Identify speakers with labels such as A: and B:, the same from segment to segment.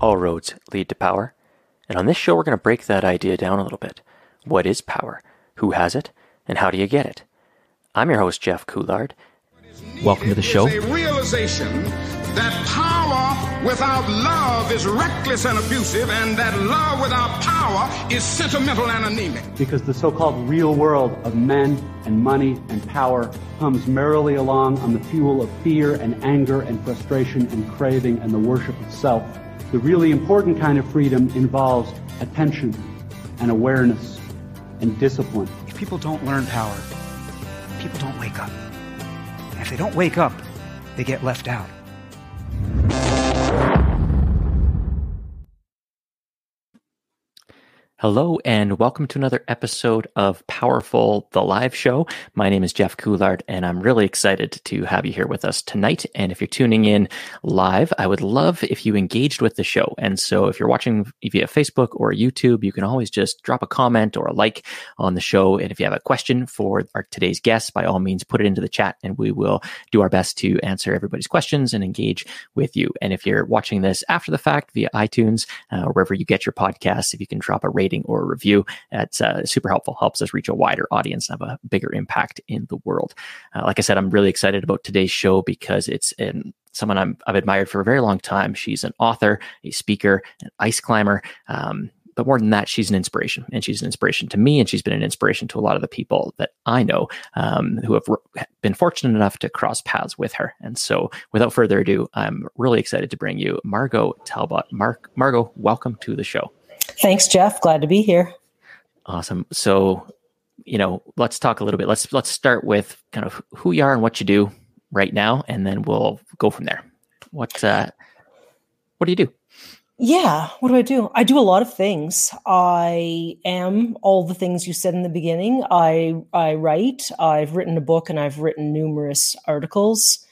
A: All roads lead to power. And on this show, we're going to break that idea down a little bit. What is power? Who has it? And how do you get it? I'm your host, Jeff Coulard. Welcome to the show.
B: A realization that power without love is reckless and abusive, and that love without power is sentimental and anemic.
C: because the so-called real world of men and money and power hums merrily along on the fuel of fear and anger and frustration and craving and the worship of self. The really important kind of freedom involves attention and awareness and discipline.
D: If people don't learn power, people don't wake up. And if they don't wake up, they get left out. Bye.
A: Hello, and welcome to another episode of Powerful, the live show. My name is Jeff Coulard, and I'm really excited to have you here with us tonight. And if you're tuning in live, I would love if you engaged with the show. And so if you're watching via Facebook or YouTube, you can always just drop a comment or a like on the show. And if you have a question for our today's guest, by all means, put it into the chat, and we will do our best to answer everybody's questions and engage with you. And if you're watching this after the fact via iTunes, uh, wherever you get your podcasts, if you can drop a rating or a review, that's uh, super helpful. Helps us reach a wider audience and have a bigger impact in the world. Uh, like I said, I'm really excited about today's show because it's in someone I'm, I've admired for a very long time. She's an author, a speaker, an ice climber. Um, but more than that, she's an inspiration, and she's an inspiration to me, and she's been an inspiration to a lot of the people that I know um, who have r- been fortunate enough to cross paths with her. And so, without further ado, I'm really excited to bring you Margot Talbot. Mark, Margot, welcome to the show.
E: Thanks, Jeff. Glad to be here.
A: Awesome. So, you know, let's talk a little bit. Let's let's start with kind of who you are and what you do right now, and then we'll go from there. What uh, what do you do?
E: Yeah, what do I do? I do a lot of things. I am all the things you said in the beginning. I I write. I've written a book and I've written numerous articles.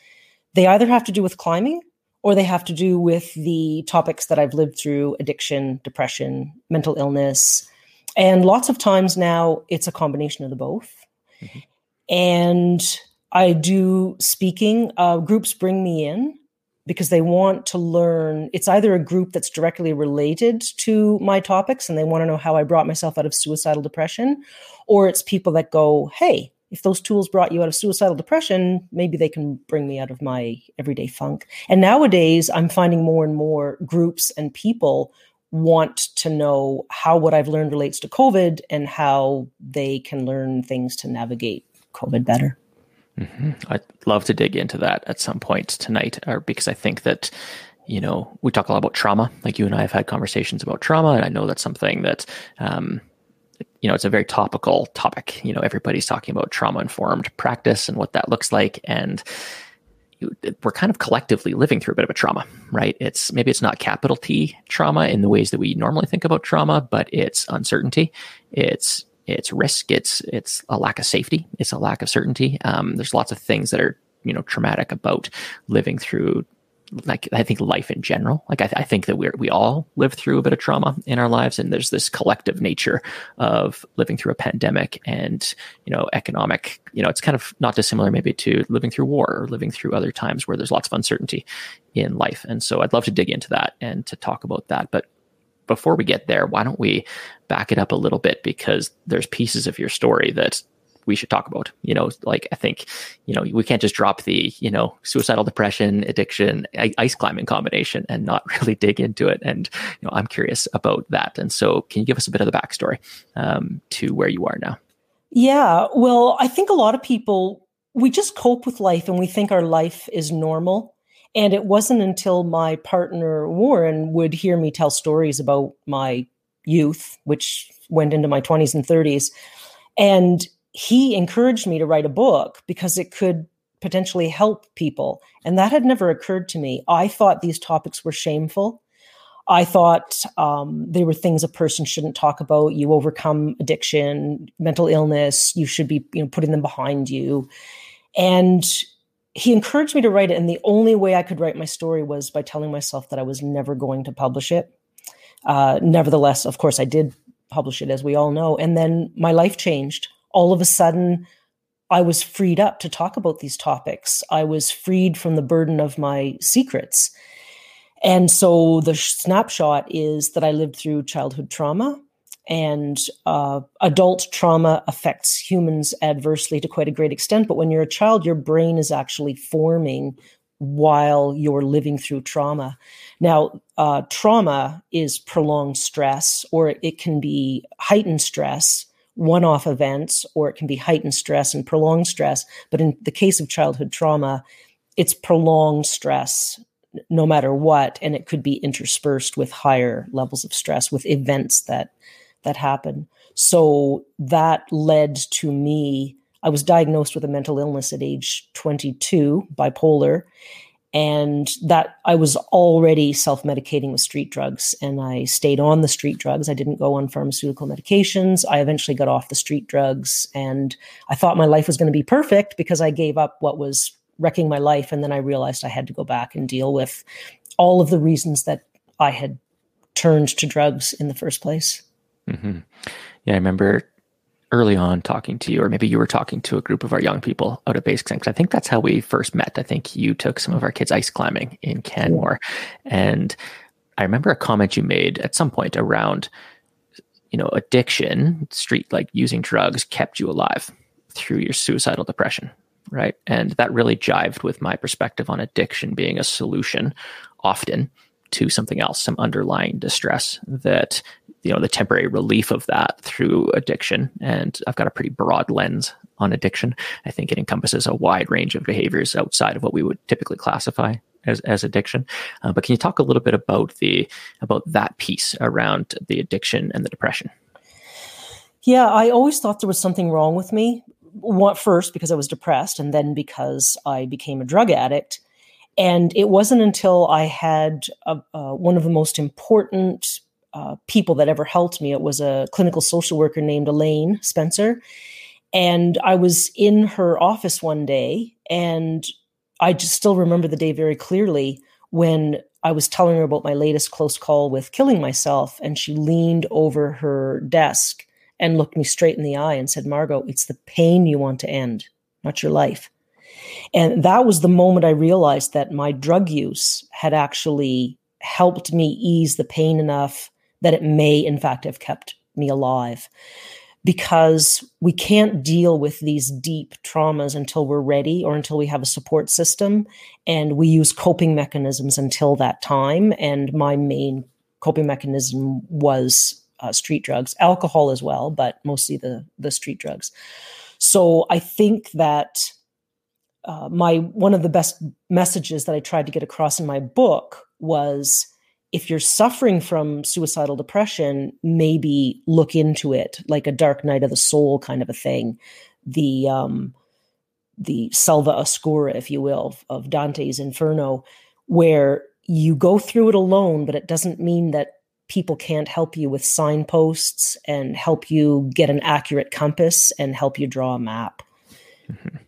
E: They either have to do with climbing or they have to do with the topics that I've lived through addiction, depression, mental illness. And lots of times now it's a combination of the both.
A: Mhm.
E: And I do speaking. Uh, groups bring me in because they want to learn. It's either a group that's directly related to my topics and they want to know how I brought myself out of suicidal depression, or it's people that go, hey, if those tools brought you out of suicidal depression, maybe they can bring me out of my everyday funk. And nowadays, I'm finding more and more groups and people want to know how what I've learned relates to COVID and how they can learn things to navigate COVID better.
A: hmm I'd love to dig into that at some point tonight, or because I think that you know we talk a lot about trauma. Like you and I have had conversations about trauma, and I know that's something that um, you know it's a very topical topic. You know, everybody's talking about trauma informed practice and what that looks like, and we're kind of collectively living through a bit of a trauma, right? It's maybe it's not capital T trauma in the ways that we normally think about trauma, but it's uncertainty, it's it's risk, it's it's a lack of safety, it's a lack of certainty. Um, there's lots of things that are you know traumatic about living through like I think life in general. Like I, I think that we we all live through a bit of trauma in our lives, and there's this collective nature of living through a pandemic and you know economic. You know, it's kind of not dissimilar maybe to living through war or living through other times where there's lots of uncertainty in life. And so I'd love to dig into that and to talk about that. But before we get there, why don't we back it up a little bit because there's pieces of your story that we should talk about. You know, like I think, you know, we can't just drop the, you know, suicidal depression, addiction, ice climbing combination and not really dig into it. And, you know, I'm curious about that. And so can you give us a bit of the backstory um, to where you are now?
E: Yeah, well, I think a lot of people we just cope with life and we think our life is normal. And it wasn't until my partner Warren would hear me tell stories about my youth, which went into my 20s and 30s, and he encouraged me to write a book because it could potentially help people. And that had never occurred to me. I thought these topics were shameful. I thought um, they were things a person shouldn't talk about. You overcome addiction, mental illness. You should be, you know, putting them behind you. And he encouraged me to write it. And the only way I could write my story was by telling myself that I was never going to publish it. Uh, nevertheless, of course, I did publish it, as we all know. And then my life changed. All of a sudden, I was freed up to talk about these topics. I was freed from the burden of my secrets. And so the snapshot is that I lived through childhood trauma, and uh, adult trauma affects humans adversely to quite a great extent. But when you're a child, your brain is actually forming while you're living through trauma. Now, uh, trauma is prolonged stress, or it can be heightened stress, one off events, or it can be heightened stress and prolonged stress. But in the case of childhood trauma, it's prolonged stress no matter what and it could be interspersed with higher levels of stress with events that that happen so that led to me i was diagnosed with a mental illness at age 22 bipolar and that i was already self-medicating with street drugs and i stayed on the street drugs i didn't go on pharmaceutical medications i eventually got off the street drugs and i thought my life was going to be perfect because i gave up what was wrecking my life. And then I realized I had to go back and deal with all of the reasons that I had turned to drugs in the first place.
A: Mm-hmm. Yeah, I remember early on talking to you, or maybe you were talking to a group of our young people out at Base Camp. I think that's how we first met. I think you took some of our kids ice climbing in Canmore. And I remember a comment you made at some point around, you know, addiction, street like using drugs kept you alive through your suicidal depression right? And that really jived with my perspective on addiction being a solution often to something else, some underlying distress that, you know, the temporary relief of that through addiction. And I've got a pretty broad lens on addiction. I think it encompasses a wide range of behaviors outside of what we would typically classify as, as addiction. Uh, but can you talk a little bit about the about that piece around the addiction and the depression?
E: Yeah, I always thought there was something wrong with me what first because I was depressed, and then because I became a drug addict. And it wasn't until I had a, uh, one of the most important uh, people that ever helped me. It was a clinical social worker named Elaine Spencer. And I was in her office one day, and I just still remember the day very clearly when I was telling her about my latest close call with killing myself, and she leaned over her desk and looked me straight in the eye and said, Margot, it's the pain you want to end, not your life. And that was the moment I realized that my drug use had actually helped me ease the pain enough that it may, in fact, have kept me alive. Because we can't deal with these deep traumas until we're ready or until we have a support system. And we use coping mechanisms until that time. And my main coping mechanism was uh, street drugs, alcohol as well, but mostly the the street drugs. So I think that uh, my one of the best messages that I tried to get across in my book was if you're suffering from suicidal depression, maybe look into it like a dark night of the soul kind of a thing. The um, the Selva Oscura, if you will, of Dante's Inferno, where you go through it alone, but it doesn't mean that people can't help you with signposts and help you get an accurate compass and help you draw a map. Mm-hmm.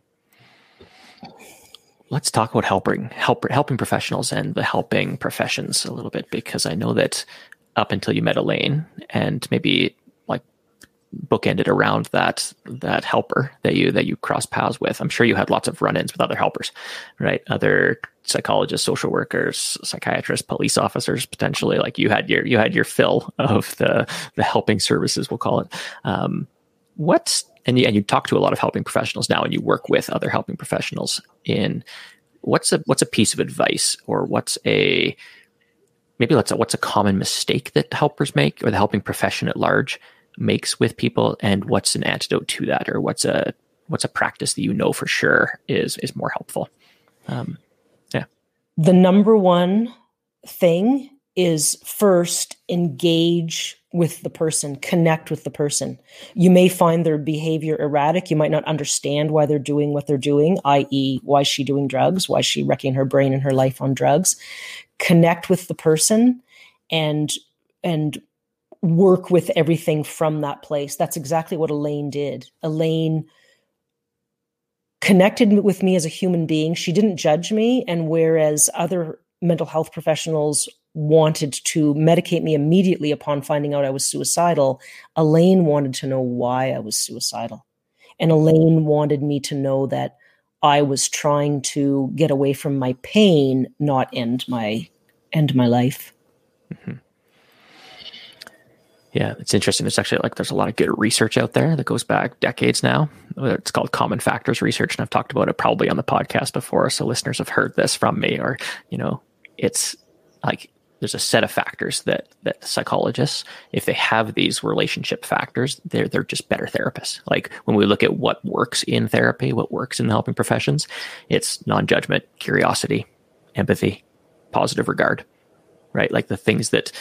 A: Let's talk about helping help, helping professionals and the helping professions a little bit because I know that up until you met Elaine and maybe like bookended around that that helper that you that you cross paths with. I'm sure you had lots of run-ins with other helpers, right? Other psychologists, social workers, psychiatrists, police officers, potentially. Like you had your you had your fill of the the helping services, we'll call it. Um, what's and you, and you talk to a lot of helping professionals now, and you work with other helping professionals in what's a what's a piece of advice or what's a maybe let's what's a common mistake that helpers make or the helping profession at large makes with people, and what's an antidote to that, or what's a what's a practice that you know for sure is is more helpful. Um, yeah.
E: the number one thing is first engage with the person, connect with the person. You may find their behavior erratic. You might not understand why they're doing what they're doing, i.e., why is she doing drugs? Why is she wrecking her brain and her life on drugs? Connect with the person and and work with everything from that place. That's exactly what Elaine did. Elaine connected with me as a human being. She didn't judge me. And whereas other mental health professionals wanted to medicate me immediately upon finding out I was suicidal, Elaine wanted to know why I was suicidal. And Elaine wanted me to know that I was trying to get away from my pain, not end my end my life.
A: Mm-hmm. Yeah, it's interesting. There's actually like there's a lot of good research out there that goes back decades now. It's called common factors research, and I've talked about it probably on the podcast before, so listeners have heard this from me. Or you know, it's like there's a set of factors that that psychologists, if they have these relationship factors, they're they're just better therapists. Like when we look at what works in therapy, what works in the helping professions, it's non-judgment, curiosity, empathy, positive regard, right? Like the things that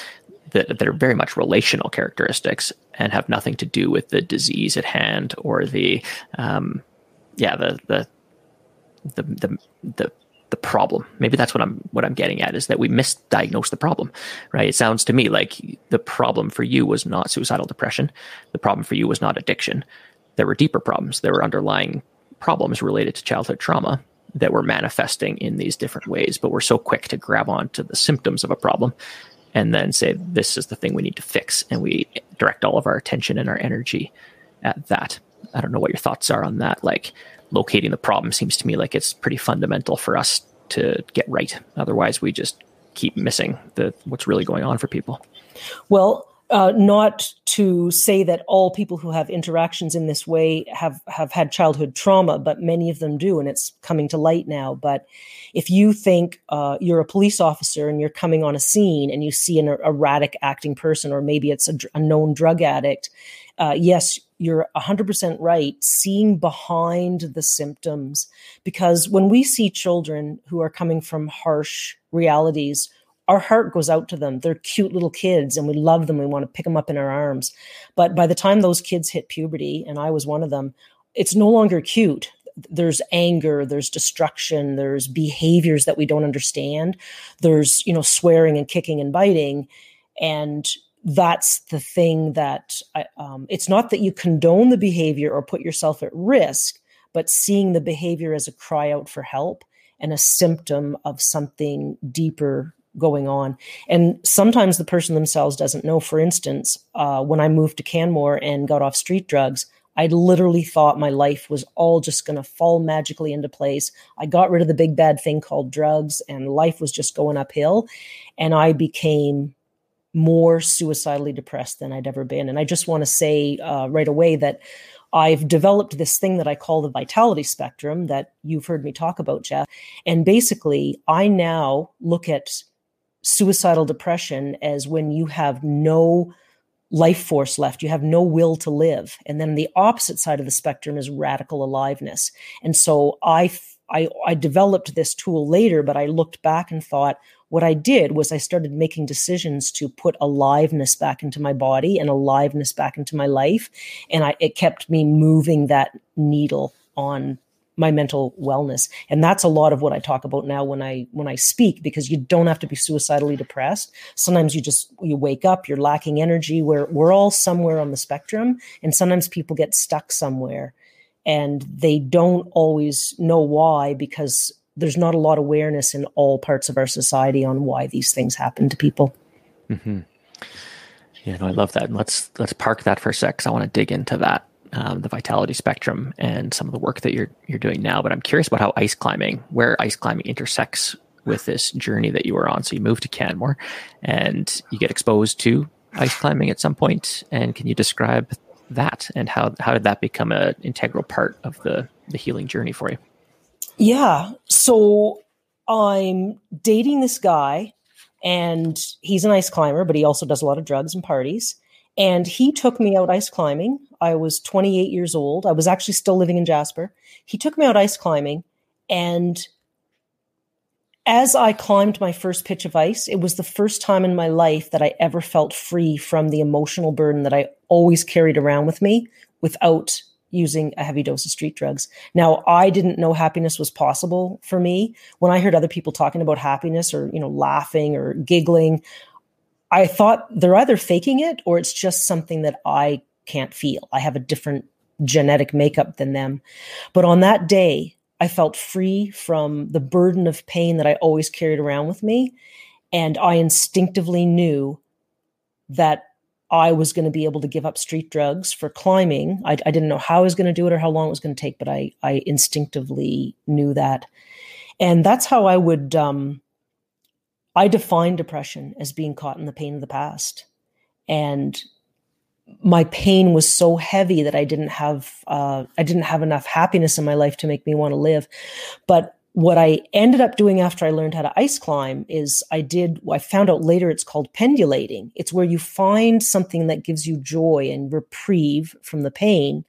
A: that, that are very much relational characteristics and have nothing to do with the disease at hand or the um, yeah the the the the, the the problem. Maybe that's what I'm what I'm getting at is that we misdiagnose the problem, right? It sounds to me like the problem for you was not suicidal depression. The problem for you was not addiction. There were deeper problems. There were underlying problems related to childhood trauma that were manifesting in these different ways, but we're so quick to grab onto the symptoms of a problem and then say this is the thing we need to fix and we direct all of our attention and our energy at that i don't know what your thoughts are on that like locating the problem seems to me like it's pretty fundamental for us to get right otherwise we just keep missing the what's really going on for people
E: well uh, not to say that all people who have interactions in this way have have had childhood trauma, but many of them do, and it's coming to light now. But if you think uh, you're a police officer and you're coming on a scene and you see an erratic acting person, or maybe it's a, a known drug addict, uh, yes, you're 100% right. Seeing behind the symptoms, because when we see children who are coming from harsh realities our heart goes out to them. They're cute little kids and we love them. We want to pick them up in our arms. But by the time those kids hit puberty, and I was one of them, it's no longer cute. There's anger, there's destruction, there's behaviors that we don't understand. There's, you know, swearing and kicking and biting. And that's the thing that I, um, it's not that you condone the behavior or put yourself at risk, but seeing the behavior as a cry out for help and a symptom of something deeper going on. And sometimes the person themselves doesn't know. For instance, uh, when I moved to Canmore and got off street drugs, I literally thought my life was all just going to fall magically into place. I got rid of the big bad thing called drugs, and life was just going uphill. And I became more suicidally depressed than I'd ever been. And I just want to say uh, right away that I've developed this thing that I call the vitality spectrum that you've heard me talk about, Jeff. And basically, I now look at suicidal depression as when you have no life force left, you have no will to live. And then the opposite side of the spectrum is radical aliveness. And so I, I, I developed this tool later, but I looked back and thought, what I did was I started making decisions to put aliveness back into my body and aliveness back into my life. And I, it kept me moving that needle on my mental wellness. And that's a lot of what i talk about now when i when i speak because you don't have to be suicidally depressed. Sometimes you just you wake up you're lacking energy. We're we're all somewhere on the spectrum and sometimes people get stuck somewhere and they don't always know why because there's not a lot of awareness in all parts of our society on why these things happen to people
A: mm-hmm. yeah no i love that And let's let's park that for a sec because i want to dig into that um, the vitality spectrum and some of the work that you're you're doing now. But I'm curious about how ice climbing, where ice climbing intersects with this journey that you were on. So you moved to Canmore, and you get exposed to ice climbing at some point. And can you describe that and how how did that become an integral part of the the healing journey for you?
E: Yeah. So I'm dating this guy, and he's an ice climber, but he also does a lot of drugs and parties. And he took me out ice climbing. I was 28 years old. I was actually still living in Jasper. He took me out ice climbing. And as I climbed my first pitch of ice, it was the first time in my life that I ever felt free from the emotional burden that I always carried around with me without using a heavy dose of street drugs. Now, I didn't know happiness was possible for me. When I heard other people talking about happiness or, you know, laughing or giggling, I thought they're either faking it or it's just something that I can't feel. I have a different genetic makeup than them. But on that day, I felt free from the burden of pain that I always carried around with me. And I instinctively knew that I was going to be able to give up street drugs for climbing. I, I didn't know how I was going to do it or how long it was going to take, but I, I instinctively knew that. And that's how I would um, I define depression as being caught in the pain of the past. And my pain was so heavy that I didn't have uh, I didn't have enough happiness in my life to make me want to live. But what I ended up doing after I learned how to ice climb is I did I found out later it's called pendulating. It's where you find something that gives you joy and reprieve from the pain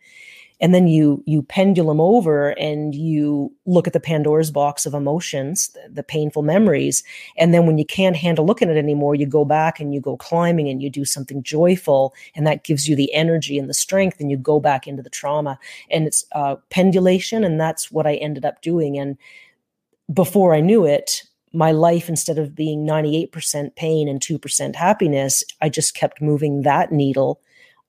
E: and then you you pendulum over and you look at the pandora's box of emotions the, the, painful memories and then when you can't handle looking at it anymore you go back and you go climbing and you do something joyful and that gives you the energy and the strength and you go back into the trauma and it's uh, pendulation and that's what i ended up doing and before i knew it my life instead of being 98% pain and 2% happiness i just kept moving that needle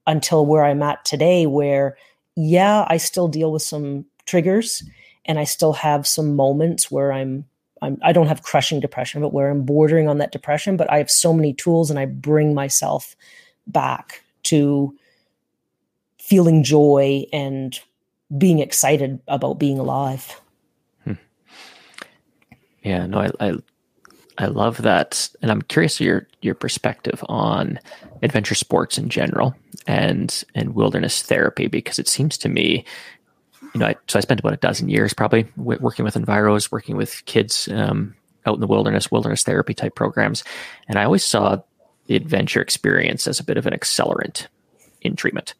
E: until where i'm at today where yeah, I still deal with some triggers and I still have some moments where I'm I'm I don't have crushing depression, but where I'm bordering on that depression, but I have so many tools and I bring myself back to feeling joy and being excited about being alive.
A: Yeah, no, I, I I love that, and I'm curious your your perspective on adventure sports in general and and wilderness therapy because it seems to me, you know, I, so I spent about a dozen years probably working with enviros, working with kids um, out in the wilderness, wilderness therapy type programs, and I always saw the adventure experience as a bit of an accelerant in treatment.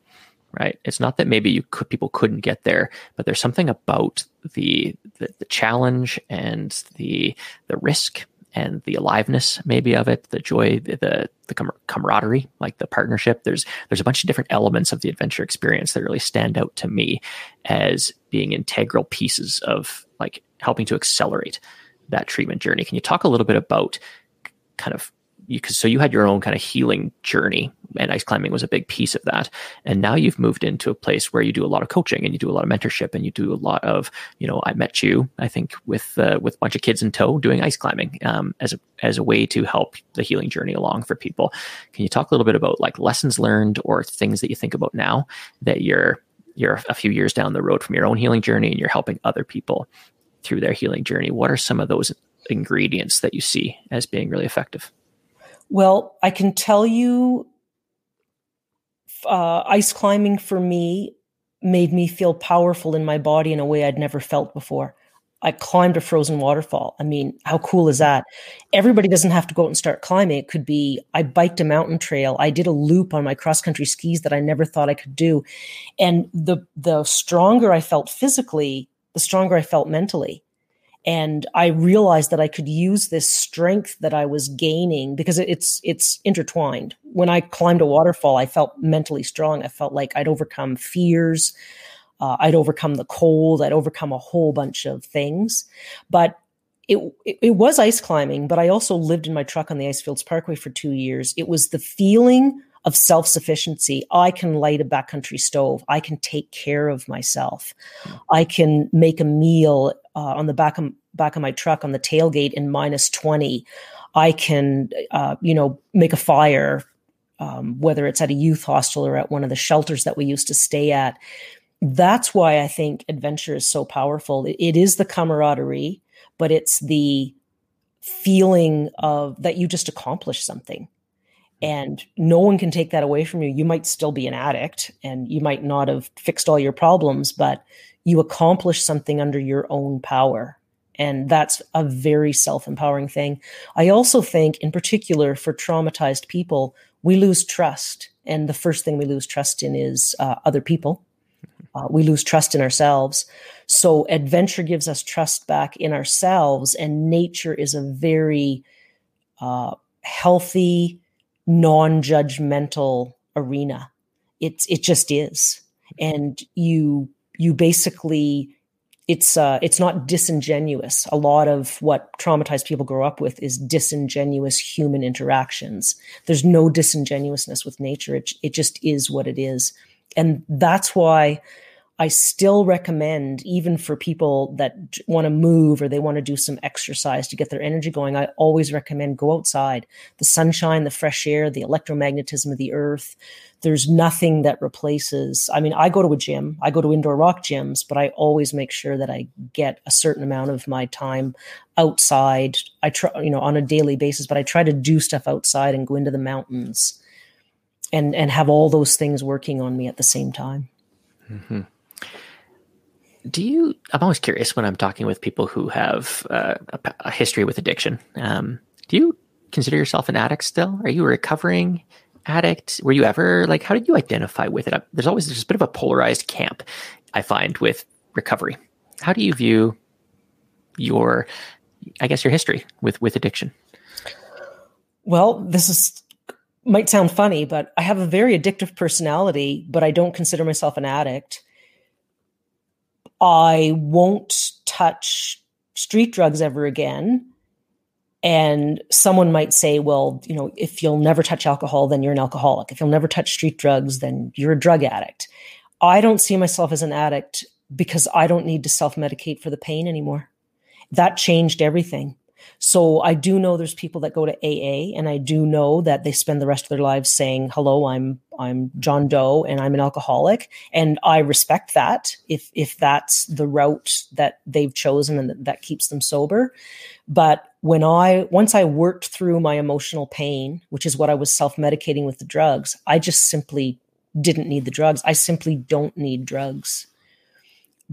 A: Right. It's not that maybe you could people couldn't get there, but there's something about the, the the challenge and the the risk and the aliveness maybe of it, the joy, the the, the camaraderie, like the partnership. There's there's a bunch of different elements of the adventure experience that really stand out to me as being integral pieces of like helping to accelerate that treatment journey. Can you talk a little bit about kind of you, so you had your own kind of healing journey and ice climbing was a big piece of that. And now you've moved into a place where you do a lot of coaching and you do a lot of mentorship and you do a lot of you know i met you i think with uh, with a bunch of kids in tow doing ice climbing um, as a as a way to help the healing journey along for people. Can you talk a little bit about like lessons learned or things that you think about now that you're you're a few years down the road from your own healing journey and you're helping other people through their healing journey? What are some of those ingredients that you see as being really effective
E: well, I can tell you, uh, ice climbing for me made me feel powerful in my body in a way I'd never felt before. I climbed a frozen waterfall. I mean, how cool is that? Everybody doesn't have to go out and start climbing. It could be I biked a mountain trail. I did a loop on my cross country skis that I never thought I could do. And the the stronger I felt physically, the stronger I felt mentally and i realized that i could use this strength that i was gaining because it's it's intertwined. When i climbed a waterfall i felt mentally strong. I felt like i'd overcome fears. Uh, i'd overcome the cold. I'd overcome a whole bunch of things. But it, it, it was ice climbing but i also lived in my truck on the icefields parkway for two years. It was the feeling of self sufficiency. I can light a backcountry stove. I can take care of myself. I can make a meal uh, on the back of back of my truck on the tailgate in minus twenty. I can, uh, you know, make a fire, um, whether it's at a youth hostel or at one of the shelters that we used to stay at. That's why I think adventure is so powerful. it, it is the camaraderie, but it's the feeling of that you just accomplished something and no one can take that away from you. You might still be an addict and you might not have fixed all your problems but you accomplish something under your own power. And that's a very self-empowering thing. I also think in particular for traumatized people we lose trust. And the first thing we lose trust in is uh, other people. Uh, we lose trust in ourselves. So adventure gives us trust back in ourselves and nature is a very uh, healthy non-judgmental arena. It's it just is, and you you basically it's uh, it's not disingenuous. A lot of what traumatized people grow up with is disingenuous human interactions. There's no disingenuousness with nature. It it just is what it is, and that's why I still recommend, even for people that want to move or they want to do some exercise to get their energy going, I always recommend go outside. The sunshine, the fresh air, the electromagnetism of the earth. There's nothing that replaces. I mean, I go to a gym, I go to indoor rock gyms, but I always make sure that I get a certain amount of my time outside. I try, you know, on a daily basis, but I try to do stuff outside and go into the mountains and and have all those things working on me at the same time.
A: Mm-hmm do you i'm always curious when i'm talking with people who have uh, a, a, history with addiction. Um, do you consider yourself an addict still? Are you a recovering addict? Were you ever like how did you identify with it? There's always there's a bit of a polarized camp i find with recovery. How do you view your i guess your history with with addiction?
E: Well this is might sound funny but i have a very addictive personality but i don't consider myself an addict I won't touch street drugs ever again. And someone might say, well, you know, if you'll never touch alcohol, then you're an alcoholic. If you'll never touch street drugs, then you're a drug addict. I don't see myself as an addict because I don't need to self medicate for the pain anymore. That changed everything. So I do know there's people that go to AA and I do know that they spend the rest of their lives saying, "Hello, I'm I'm John Doe and I'm an alcoholic." And I respect that if if that's the route that they've chosen and that, that keeps them sober. But when I once I worked through my emotional pain, which is what I was self-medicating with the drugs, I just simply didn't need the drugs. I simply don't need drugs.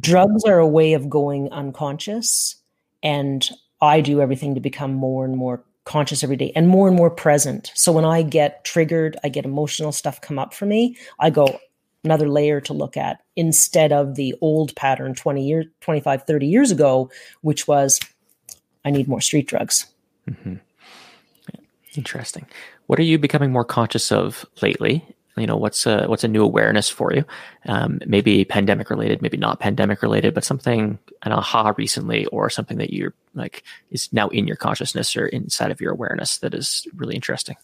E: Drugs are a way of going unconscious and I do everything to become more and more conscious every day and more and more present. So when I get triggered, I get emotional stuff come up for me, I go another layer to look at instead of the old pattern 20 years 25 30 years ago which was I need more street drugs. Mm-hmm.
A: Interesting. What are you becoming more conscious of lately you know what's a what's a new awareness for you um, maybe pandemic related maybe not pandemic related but something an aha recently or something that you're like is now in your consciousness or inside of your awareness that is really interesting?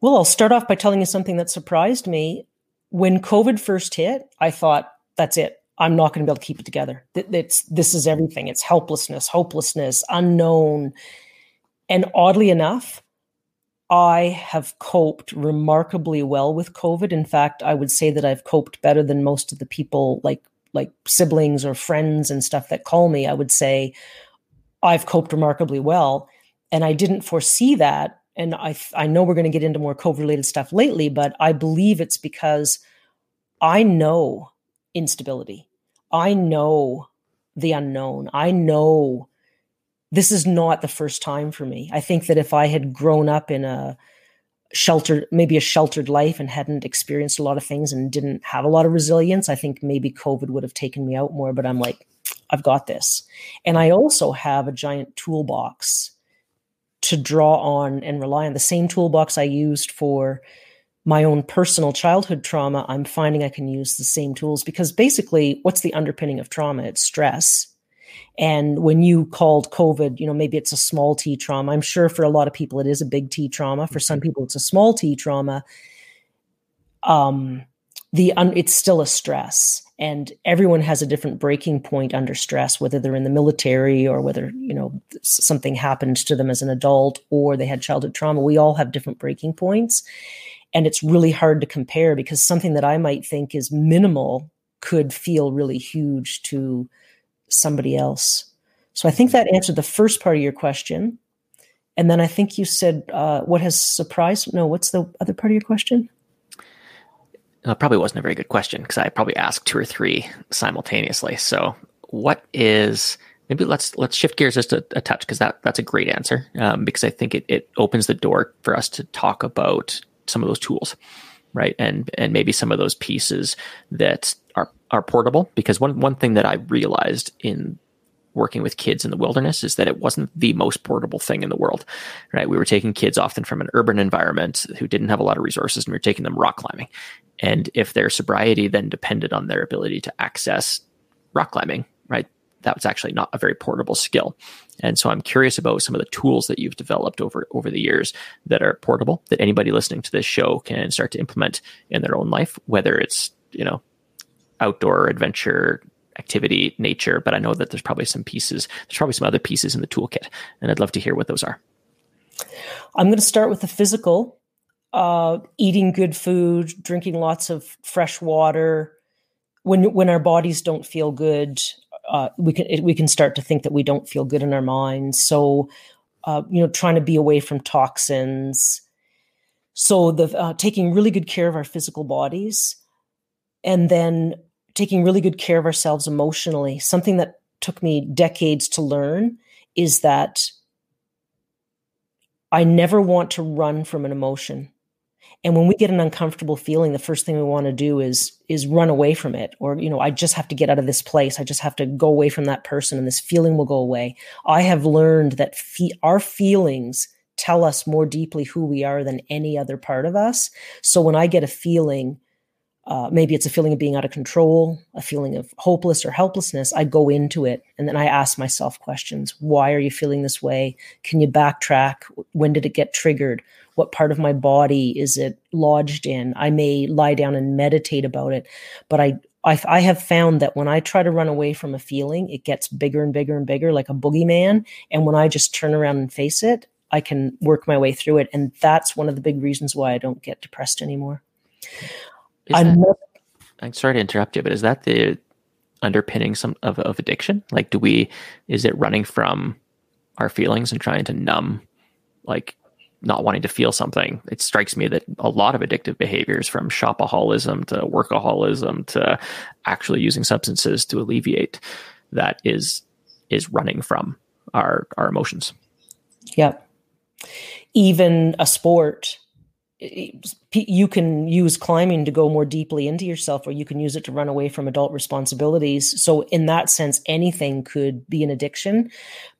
E: Well i'll start off by telling you something that surprised me. When covid first hit i thought that's it. I'm not going to be able to keep it together. It's this is everything. It's helplessness hopelessness unknown. And oddly enough I have coped remarkably well with COVID. In fact, I would say that I've coped better than most of the people like like siblings or friends and stuff that call me. I would say I've coped remarkably well, and I didn't foresee that. And I I know we're going to get into more COVID related stuff lately, but I believe it's because I know instability. I know the unknown. I know this is not the first time for me. I think that if I had grown up in a sheltered, maybe a sheltered life and hadn't experienced a lot of things and didn't have a lot of resilience, I think maybe COVID would have taken me out more. But I'm like, I've got this. And I also have a giant toolbox to draw on and rely on. The same toolbox I used for my own personal childhood trauma, I'm finding I can use the same tools because basically, what's the underpinning of trauma? It's stress and when you called COVID, you know, maybe it's a small t trauma. I'm sure for a lot of people it is a big T trauma. For some mm-hmm. people it's a small t trauma. Um, the un- it's still a stress, and everyone has a different breaking point under stress, whether they're in the military or whether you know something happened to them as an adult or they had childhood trauma. We all have different breaking points, and it's really hard to compare because something that I might think is minimal could feel really huge to somebody else. So I think that answered the first part of your question. And then I think you said, uh, what has surprised? No, what's the other part of your question?
A: It probably wasn't a very good question because I probably asked two or three simultaneously. So, what is maybe let's let's shift gears just a, a touch because that that's a great answer um, because I think it it opens the door for us to talk about some of those tools, right? And and maybe some of those pieces that are are portable because one one thing that I realized in working with kids in the wilderness is that it wasn't the most portable thing in the world right? We were taking kids often from an urban environment who didn't have a lot of resources and we were taking them rock climbing. And if their sobriety then depended on their ability to access rock climbing right that was actually not a very portable skill. And so i'm curious about some of the tools that you've developed over over the years that are portable that anybody listening to this show can start to implement in their own life whether it's you know outdoor adventure activity nature, but I know that there's probably some pieces, there's probably some other pieces in the toolkit, and I'd love to hear what those are.
E: I'm going to start with the physical, uh, eating good food, drinking lots of fresh water. When when our bodies don't feel good, uh, we can it, we can start to think that we don't feel good in our minds. So, uh, you know, trying to be away from toxins. So the uh, taking really good care of our physical bodies, and then taking really good care of ourselves emotionally. Something that took me decades to learn is that I never want to run from an emotion. And when we get an uncomfortable feeling, the first thing we want to do is is run away from it or you know, I just have to get out of this place. I just have to go away from that person and this feeling will go away. I have learned that fe- our feelings tell us more deeply who we are than any other part of us. So when I get a feeling uh, maybe it's a feeling of being out of control, a feeling of hopeless or helplessness. I go into it and then I ask myself questions. Why are you feeling this way? Can you backtrack? When did it get triggered? What part of my body is it lodged in? I may lie down and meditate about it, but I, I, I have found that when I try to run away from a feeling, it gets bigger and bigger and bigger, like a boogeyman. And when I just turn around and face it, I can work my way through it. And that's one of the big reasons why I don't get depressed anymore.
A: I'm, that, I'm sorry to interrupt you, but is that the underpinning some of, of addiction? Like, do we, is it running from our feelings and trying to numb, like not wanting to feel something? It strikes me that a lot of addictive behaviors from shopaholism to workaholism to actually using substances to alleviate that is, is running from our, our emotions.
E: Yep. Even a sport you can use climbing to go more deeply into yourself or you can use it to run away from adult responsibilities. So in that sense anything could be an addiction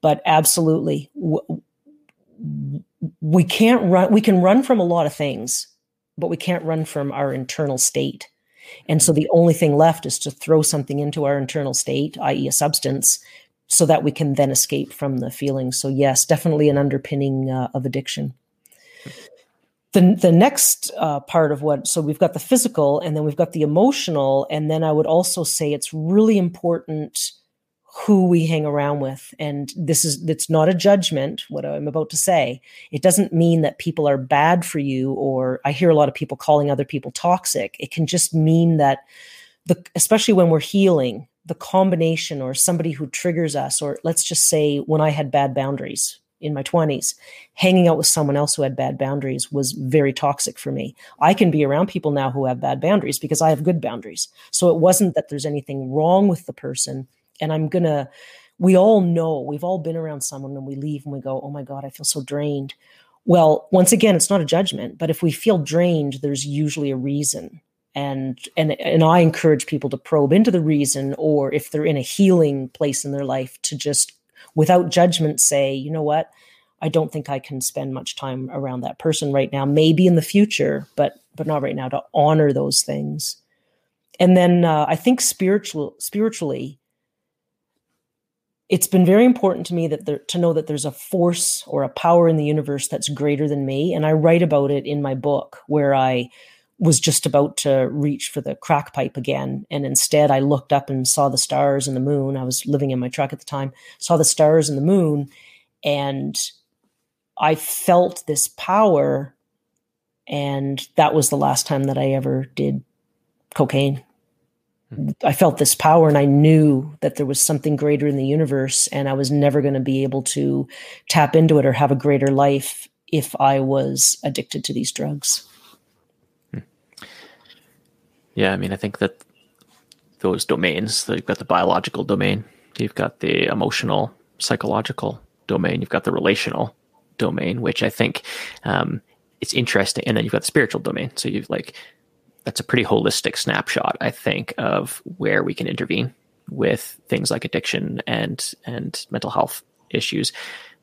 E: but absolutely we can't run we can run from a lot of things but we can't run from our internal state. And so the only thing left is to throw something into our internal state i.e. a substance so that we can then escape from the feelings so yes definitely an underpinning uh, of addiction the the next uh, part of what so we've got the physical and then we've got the emotional. And then i would also say it's really important who we hang around with. And this is it's not a judgment what i'm about to say. It doesn't mean that people are bad for you or i hear a lot of people calling other people toxic. It can just mean that the especially when we're healing the combination or somebody who triggers us or let's just say when i had bad boundaries in my 20s, hanging out with someone else who had bad boundaries was very toxic for me. I can be around people now who have bad boundaries because I have good boundaries. So it wasn't that there's anything wrong with the person. And I'm going to, we all know, we've all been around someone and we leave and we go, oh my God, I feel so drained. Well, once again, it's not a judgment, but if we feel drained, there's usually a reason. And and and I encourage people to probe into the reason, or if they're in a healing place in their life, to just without judgment say, you know what? I don't think I can spend much time around that person right now. Maybe in the future, but but not right now. To honor those things, and then uh, I think spiritual spiritually, it's been very important to me that there, to know that there's a force or a power in the universe that's greater than me, and I write about it in my book where I was just about to reach for the crack pipe again. And instead, I looked up and saw the stars and the moon. I was living in my truck at the time, saw the stars and the moon, and I felt this power. And that was the last time that I ever did cocaine. Hmm. I felt this power and I knew that there was something greater in the universe and I was never going to be able to tap into it or have a greater life if I was addicted to these drugs.
A: Yeah, I mean, I think that those domains, you've got the biological domain, you've got the emotional, psychological domain, you've got the relational domain, which I think um, it's interesting, and then you've got the spiritual domain. So you've like that's a pretty holistic snapshot, I think, of where we can intervene with things like addiction and and mental health issues.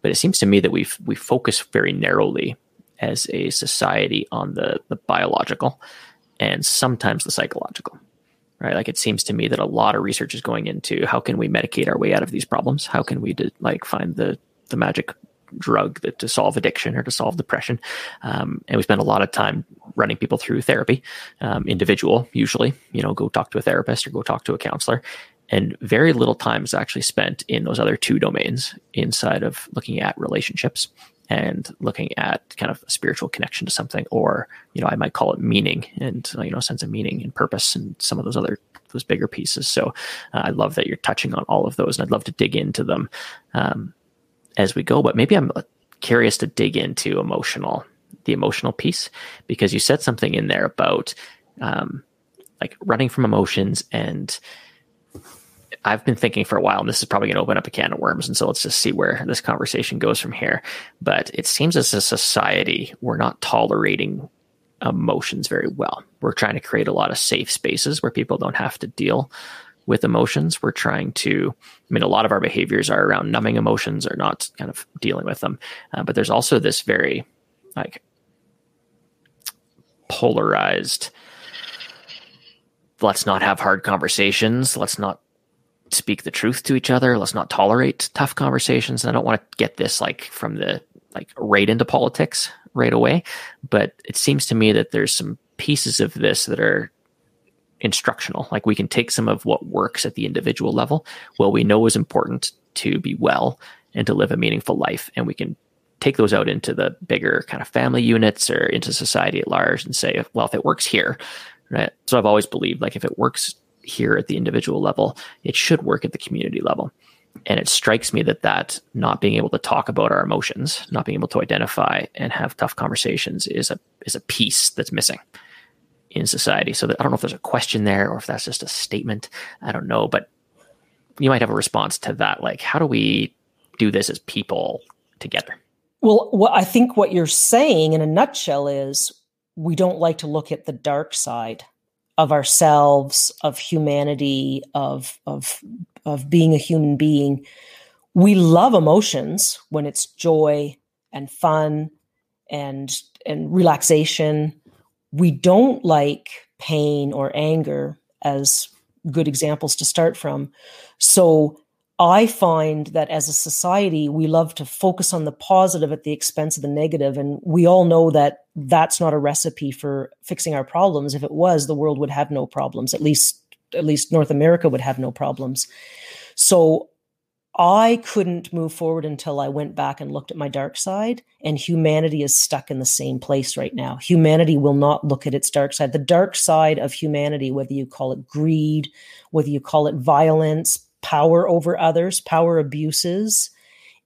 A: But it seems to me that we've we focus very narrowly as a society on the the biological and sometimes the psychological right like it seems to me that a lot of research is going into how can we medicate our way out of these problems how can we like find the the magic drug that, to solve addiction or to solve depression. Um, and we spend a lot of time running people through therapy, um, individual usually. You know, go talk to a therapist or go talk to a counselor. And very little time is actually spent in those other two domains inside of looking at relationships and looking at kind of a spiritual connection to something, or you know, I might call it meaning and you know, sense of meaning and purpose, and some of those other those bigger pieces. So uh, I love that you're touching on all of those, and I'd love to dig into them um, as we go. But maybe I'm curious to dig into emotional, the emotional piece, because you said something in there about um, like running from emotions and I've been thinking for a while, and this is probably going to open up a can of worms. And so let's just see where this conversation goes from here. But it seems as a society, we're not tolerating emotions very well. We're trying to create a lot of safe spaces where people don't have to deal with emotions. We're trying to, I mean, a lot of our behaviors are around numbing emotions or not kind of dealing with them. Uh, but there's also this very like polarized, let's not have hard conversations. Let's not speak the truth to each other. Let's not tolerate tough conversations. And I don't want to get this like from the like right into politics right away, but it seems to me that there's some pieces of this that are instructional. Like we can take some of what works at the individual level, what we know is important to be well and to live a meaningful life, and we can take those out into the bigger kind of family units or into society at large and say, well, if it works here, right? So I've always believed like if it works here at the individual level, it should work at the community level. And it strikes me that that not being able to talk about our emotions, not being able to identify and have tough conversations is a is a piece that's missing in society. So that, I don't know if there's a question there or if that's just a statement. I don't know, but you might have a response to that. Like, how do we do this as people together?
E: Well, what I think what you're saying in a nutshell is we don't like to look at the dark side of ourselves, of humanity, of of of being a human being. We love emotions when it's joy and fun and and relaxation. We don't like pain or anger as good examples to start from. So I find that as a society, we love to focus on the positive at the expense of the negative, and we all know that that's not a recipe for fixing our problems. If it was, the world would have no problems. At least, at least North America would have no problems. So I couldn't move forward until I went back and looked at my dark side, and humanity is stuck in the same place right now. Humanity will not look at its dark side. The dark side of humanity, whether you call it greed, whether you call it violence, power over others, power abuses,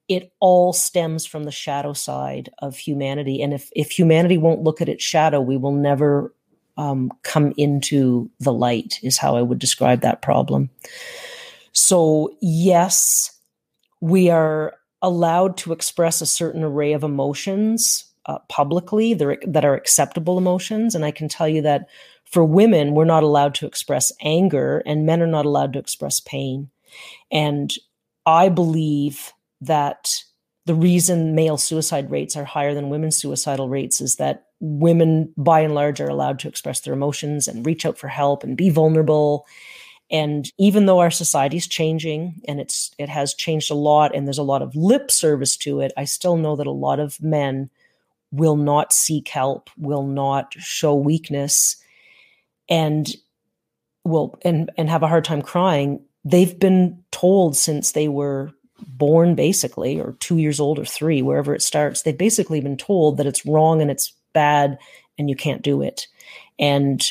E: it all stems from the shadow side of humanity. And if, if humanity won't look at its shadow, we will never um, come into the light, is how I would describe that problem. So, yes, we are allowed to express a certain array of emotions uh, publicly that are acceptable emotions. And I can tell you that for women, we're not allowed to express anger, and men are not allowed to express pain. And I believe that the reason male suicide rates are higher than women's suicidal rates is that women, by and large, are allowed to express their emotions and reach out for help and be vulnerable. And even though our society is changing and it's it has changed a lot and there's a lot of lip service to it, I still know that a lot of men will not seek help, will not show weakness, and will and and have a hard time crying they've been told since they were born basically or 2 years old or 3 wherever it starts they've basically been told that it's wrong and it's bad and you can't do it. And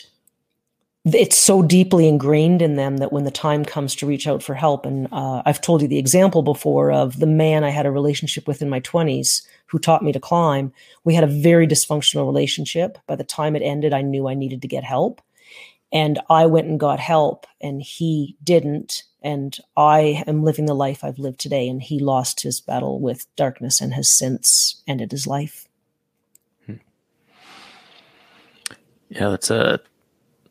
E: it's so deeply ingrained in them that when the time comes to reach out for help and uh, i've told you the example before of the man i had a relationship with in my 20s who taught me to climb. We had a very dysfunctional relationship. By the time it ended i knew i needed to get help and I went and got help and he didn't. And I am living the life I've lived today. And he lost his battle with darkness and has since ended his life. Hmm.
A: Yeah, that's a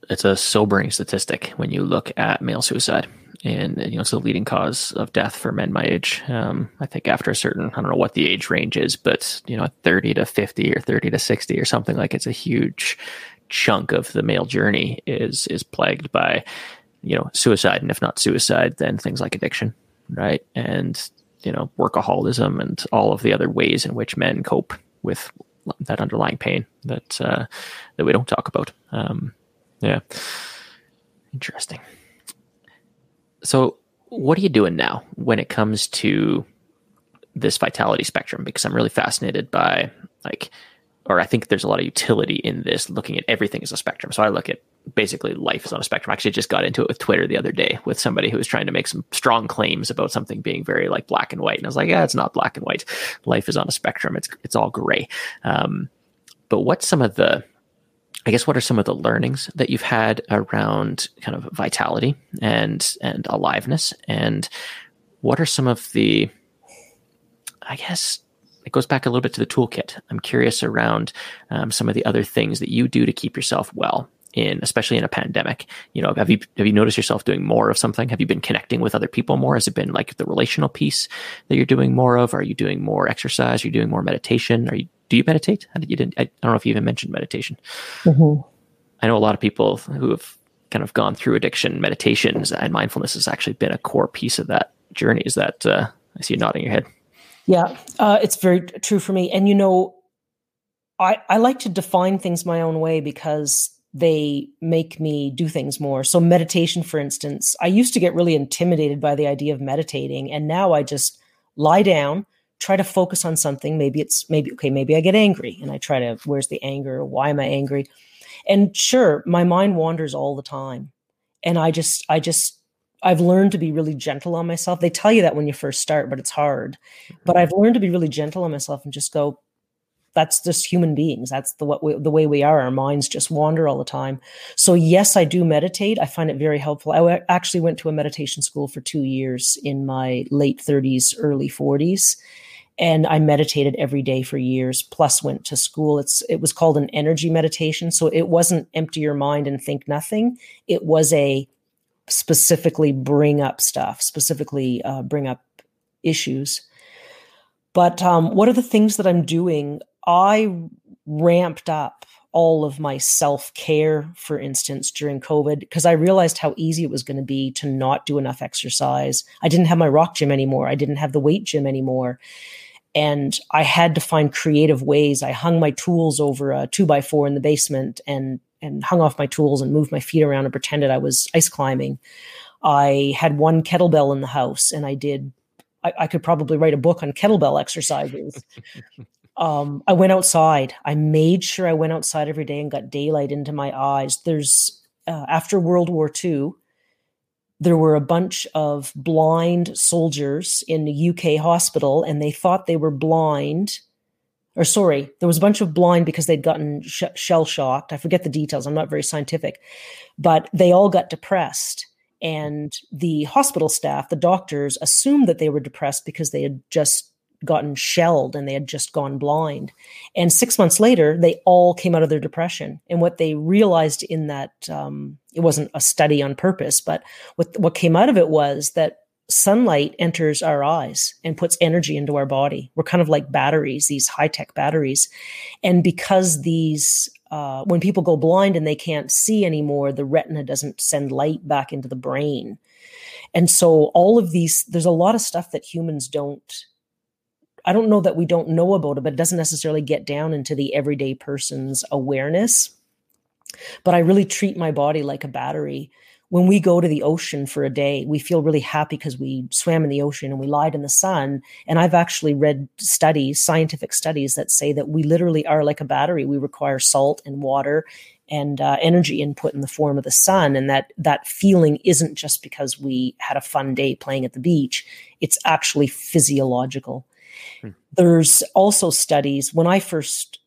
A: it's a sobering statistic when you look at male suicide. And you know, it's the leading cause of death for men my age. Um, I think after a certain, I don't know what the age range is, but you know, 30 to 50 or 30 to 60 or something like it's a huge chunk of the male journey is is plagued by you know suicide and if not suicide then things like addiction right and you know workaholism and all of the other ways in which men cope with that underlying pain that uh, that we don't talk about. Um, yeah, interesting. So, what are you doing now when it comes to this vitality spectrum? Because I'm really fascinated by like, or I think there's a lot of utility in this, looking at everything as a spectrum. So I look at basically life is on a spectrum. I actually, just got into it with Twitter the other day with somebody who was trying to make some strong claims about something being very like black and white, and I was like, yeah, it's not black and white. Life is on a spectrum. It's it's all gray. Um, but what's some of the I guess what are some of the learnings that you've had around kind of vitality and and aliveness, and what are some of the I guess it goes back a little bit to the toolkit. I'm curious around um, some of the other things that you do to keep yourself well in especially in a pandemic. You know have you have you noticed yourself doing more of something? Have you been connecting with other people more? Has it been like the relational piece that you're doing more of? Are you doing more exercise? Are you doing more meditation? Are you do you meditate? Did you didn't i don't know if you even mentioned meditation. Mm-hmm. i know a lot of people who have kind of gone through addiction meditations and mindfulness has actually been a core piece of that journey. Is that uh, i see you nodding your head
E: yeah, uh, it's very true for me. And you know, I I like to define things my own way because they make me do things more. So meditation, for instance, I used to get really intimidated by the idea of meditating, and now I just lie down, try to focus on something. Maybe it's maybe okay, maybe I get angry, and I try to where's the anger? Why am I angry? And sure, my mind wanders all the time, and I just I just I've learned to be really gentle on myself. They tell you that when you first start, but it's hard. But I've learned to be really gentle on myself and just go, that's just human beings. That's the what we, the way we are. Our minds just wander all the time. So yes, I do meditate. I find it very helpful. I w- actually went to a meditation school for two years in my late 30s, early 40s, and I meditated every day for years. Plus, went to school. It's it was called an energy meditation. So it wasn't empty your mind and think nothing. It was a specifically bring up stuff, specifically uh, bring up issues. But um, what are the things that I'm doing? I ramped up all of my self care, for instance, during COVID, because I realized how easy it was going to be to not do enough exercise. I didn't have my rock gym anymore. I didn't have the weight gym anymore. And I had to find creative ways. I hung my tools over a two by four in the basement and and hung off my tools and moved my feet around and pretended I was ice climbing. I had one kettlebell in the house and I did, I, I could probably write a book on kettlebell exercises. um, I went outside. I made sure I went outside every day and got daylight into my eyes. There's, uh, after World War II, there were a bunch of blind soldiers in the UK hospital and they thought they were blind or sorry, there was a bunch of blind because they'd gotten sh- shell shocked. I forget the details. I'm not very scientific, but they all got depressed. And the hospital staff, the doctors, assumed that they were depressed because they had just gotten shelled and they had just gone blind. And six months later, they all came out of their depression. And what they realized in that, um, it wasn't a study on purpose, but what, what came out of it was that sunlight enters our eyes and puts energy into our body. We're kind of like batteries, these high tech batteries. And because these, uh, when people go blind and they can't see anymore, the retina doesn't send light back into the brain. And so all of these, there's a lot of stuff that humans don't. I don't know that we don't know about it, but it doesn't necessarily get down into the everyday person's awareness. But I really treat my body like a battery when we go to the ocean for a day, we feel really happy because we swam in the ocean and we lied in the sun. And I've actually read studies, scientific studies that say that we literally are like a battery. We require salt and water and uh, energy input in the form of the sun and that that feeling isn't just because we had a fun day playing at the beach it's actually physiological hmm. there's also studies when i first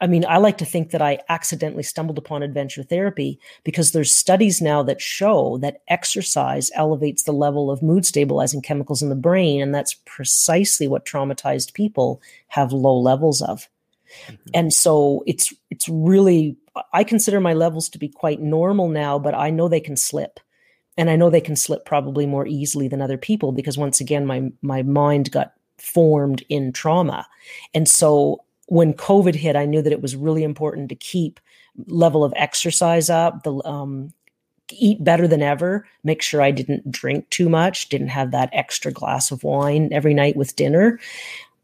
E: I mean, I like to think that I accidentally stumbled upon adventure therapy because there's studies now that show that exercise elevates the level of mood stabilizing chemicals in the brain. And that's precisely what traumatized people have low levels of. Mm-hmm. And so it's, it's really, I consider my levels to be quite normal now, but I know they can slip. And I know they can slip probably more easily than other people because once again, my, my mind got formed in trauma. And so when COVID hit, I knew that it was really important to keep level of exercise up, the um, eat better than ever, make sure I didn't drink too much, didn't have that extra glass of wine every night with dinner.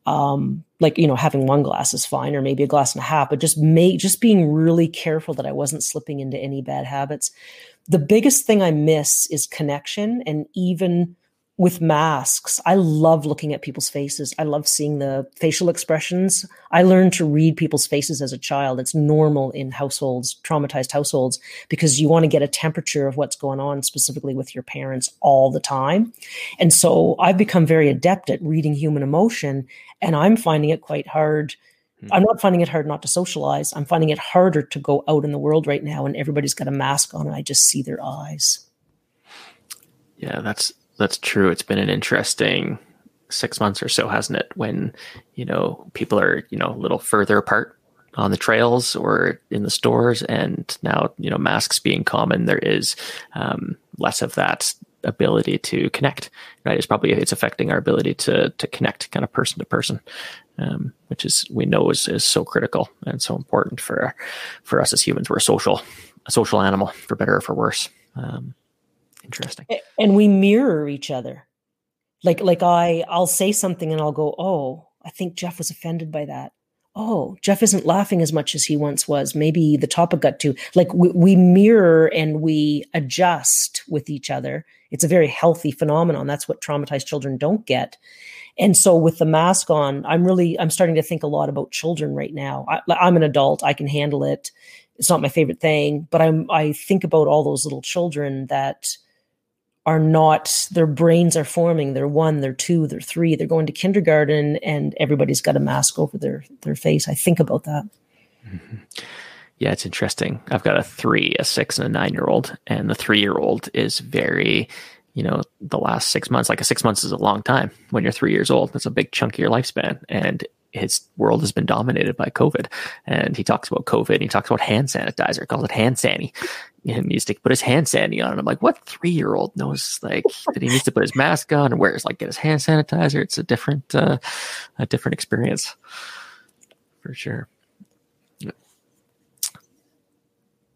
E: Um, like you know, having one glass is fine, or maybe a glass and a half, but just make just being really careful that I wasn't slipping into any bad habits. The biggest thing I miss is connection, and even with masks, I love looking at people's faces. I love seeing the facial expressions. I learned to read people's faces as a child. It's normal in households, traumatized households, because you want to get a temperature of what's going on specifically with your parents all the time. And so I've become very adept at reading human emotion, and I'm finding it quite hard. Hmm. I'm not finding it hard not to socialize. I'm finding it harder to go out in the world right now and everybody's got a mask on and I just see their eyes.
A: Yeah, that's that's true. It's been an interesting six months or so, hasn't it? When you know people are you know a little further apart on the trails or in the stores, and now you know masks being common, there is um, less of that ability to connect. Right? It's probably it's affecting our ability to to connect, kind of person to person, um, which is we know is is so critical and so important for for us as humans. We're a social a social animal, for better or for worse. Um, Interesting.
E: And we mirror each other. Like like I I'll say something and I'll go, "Oh, I think Jeff was offended by that." Oh, Jeff isn't laughing as much as he once was. Maybe the topic got too like we, we mirror and we adjust with each other. It's a very healthy phenomenon. That's what traumatized children don't get. And so with the mask on, I'm really I'm starting to think a lot about children right now. I, I'm an adult. I can handle it. It's not my favorite thing, but I'm I think about all those little children that are not their brains are forming they're one they're two they're three they're going to kindergarten and everybody's got a mask over their their face. I think about that.
A: Mm-hmm. yeah it's interesting. I've got a three a six and a nine year old and the three year old is very you know the last six months like a six months is a long time when you're three years old. That's a big chunk of your lifespan and his world has been dominated by COVID. And he talks about COVID he talks about hand sanitizer, calls it hand sanny. And he needs to put his hand sanitizer on. And I'm like, what three year old knows like that he needs to put his mask on and wears like get his hand sanitizer? It's a different uh, a different experience for sure.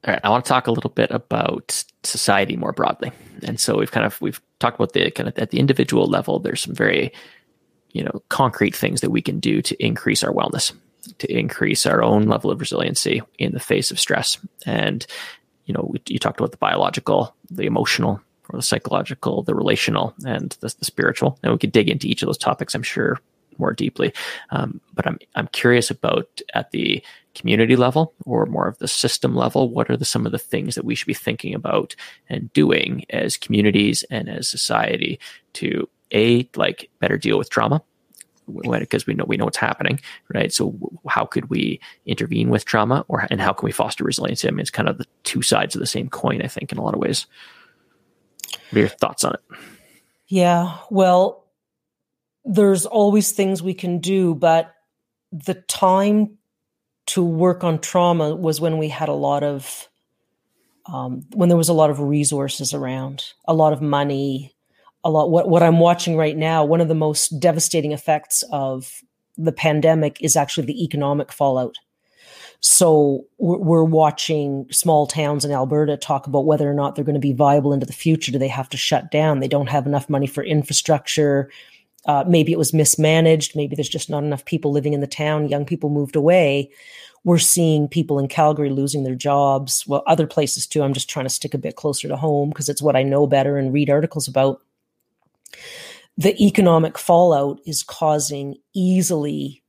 A: All right, I want to talk a little bit about society more broadly. And so we've kind of we've talked about the kind of at the individual level, there's some very you know concrete things that we can do to increase our wellness to increase our own level of resiliency in the face of stress. And you know you talked about the biological the emotional or the psychological the relational and the, the spiritual. And we could dig into each of those topics i'm sure more deeply. Um, but i'm i'm curious about at the community level or more of the system level what are the, some of the things that we should be thinking about and doing as communities and as society to a like better deal with trauma because we know we know what's happening, right? So how could we intervene with trauma, or and how can we foster resilience? I mean, it's kind of the two sides of the same coin, I think, in a lot of ways. What are your thoughts on it?
E: Yeah, well, there's always things we can do, but the time to work on trauma was when we had a lot of um, when there was a lot of resources around, a lot of money, a lot what, what i'm watching right now one of the most devastating effects of the pandemic is actually the economic fallout. So we're, watching small towns in alberta talk about whether or not they're going to be viable into the future. Do they have to shut down? They don't have enough money for infrastructure. Uh, maybe it was mismanaged. Maybe there's just not enough people living in the town. Young people moved away. We're seeing people in Calgary losing their jobs. Well, other places too. I'm just trying to stick a bit closer to home because it's what I know better and read articles about the economic fallout is causing easily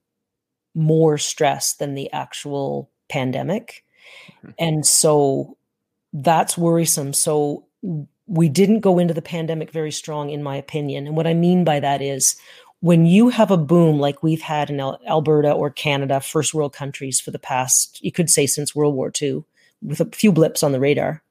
E: more stress than the actual pandemic. Mm-hmm. And so that's worrisome. So we didn't go into the pandemic very strong, in my opinion. And what I mean by that is when you have a boom like we've had in Alberta or Canada, first world countries for the past, you could say since World War II, with a few blips on the radar,